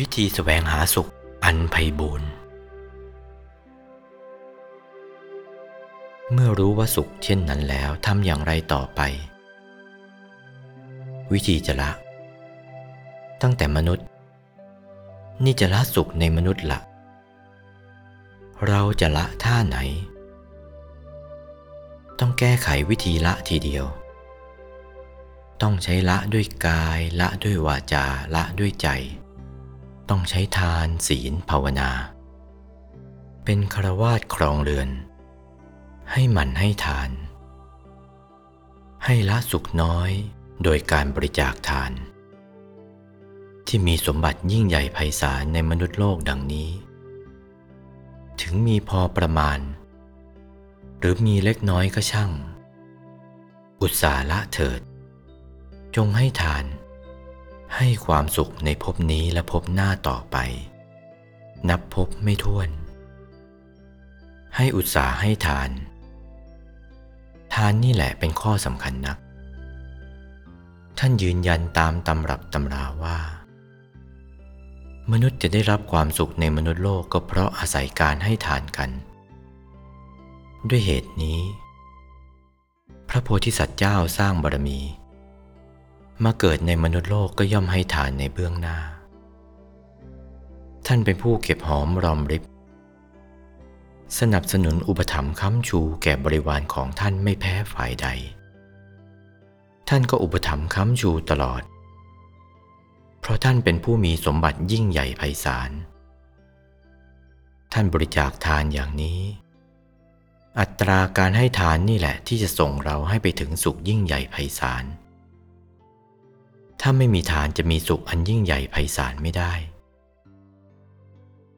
วิธีแสวงหาสุขอันไพ่บูรณ์เมื่อรู้ว่าสุขเช่นนั้นแล้วทำอย่างไรต่อไป วิธีจะละ ตั้งแต่มนุษย์ นี่จะละสุขในมนุษย์ละ เราจะละท่าไหน ต้องแก้ไขวิธีละทีเดียว ต้องใช้ละด้วยกายละด้วยวาจาละด้วยใจ ต้องใช้ทานศีลภาวนา เป็นคารวาสครองเรือน ให้หมั่นให้ทาน ให้ละสุขน้อยโดยการบริจาคทาน ที่มีสมบัติยิ่งใหญ่ไพศาลในมนุษย์โลกดังนี้ ถึงมีพอประมาณ หรือมีเล็กน้อยก็ช่าง อุตสาละเถิด จงให้ทาน ให้ความสุขในภพนี้และภพหน้าต่อไป นับภพไม่ถ้วน ให้อุตสาให้ทาน ทานนี่แหละเป็นข้อสำคัญนัก ท่านยืนยันตามตำรับตำราว่า มนุษย์จะได้รับความสุขในมนุษย์โลกก็เพราะอาศัยการให้ทานกัน ด้วยเหตุนี้ พระโพธิสัตว์เจ้าสร้างบารมี มาเกิดในมนุษย์โลกก็ย่อมให้ทานในเบื้องหน้า ท่านเป็นผู้เก็บหอมรอมริบ สนับสนุนอุปถัมภ์ค้ำชูแก่บริวารของท่านไม่แพ้ฝ่ายใด ท่านก็อุปถัมภ์ค้ำชูตลอด เพราะท่านเป็นผู้มีสมบัติยิ่งใหญ่ไพศาล ท่านบริจาคทานอย่างนี้ อัตราการให้ทานนี่แหละที่จะส่งเราให้ไปถึงสุขยิ่งใหญ่ไพศาล ถ้าไม่มีทานจะมีสุขอันยิ่งใหญ่ไพศาลไม่ได้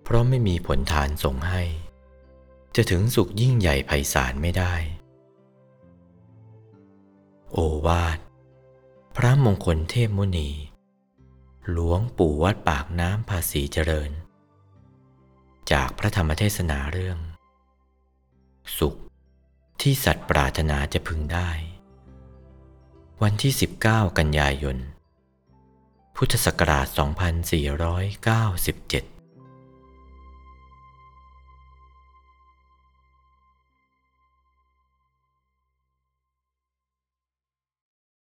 เพราะไม่มีผลทานส่งให้ จะถึงสุขยิ่งใหญ่ไพศาลไม่ได้ โอวาท พระมงคลเทพมุนี หลวงปู่วัดปากน้ำภาษีเจริญ จากพระธรรมเทศนาเรื่อง สุขที่สัตว์ปรารถนาจะพึงได้ วันที่ 19 กันยายน พุทธศักราช 2497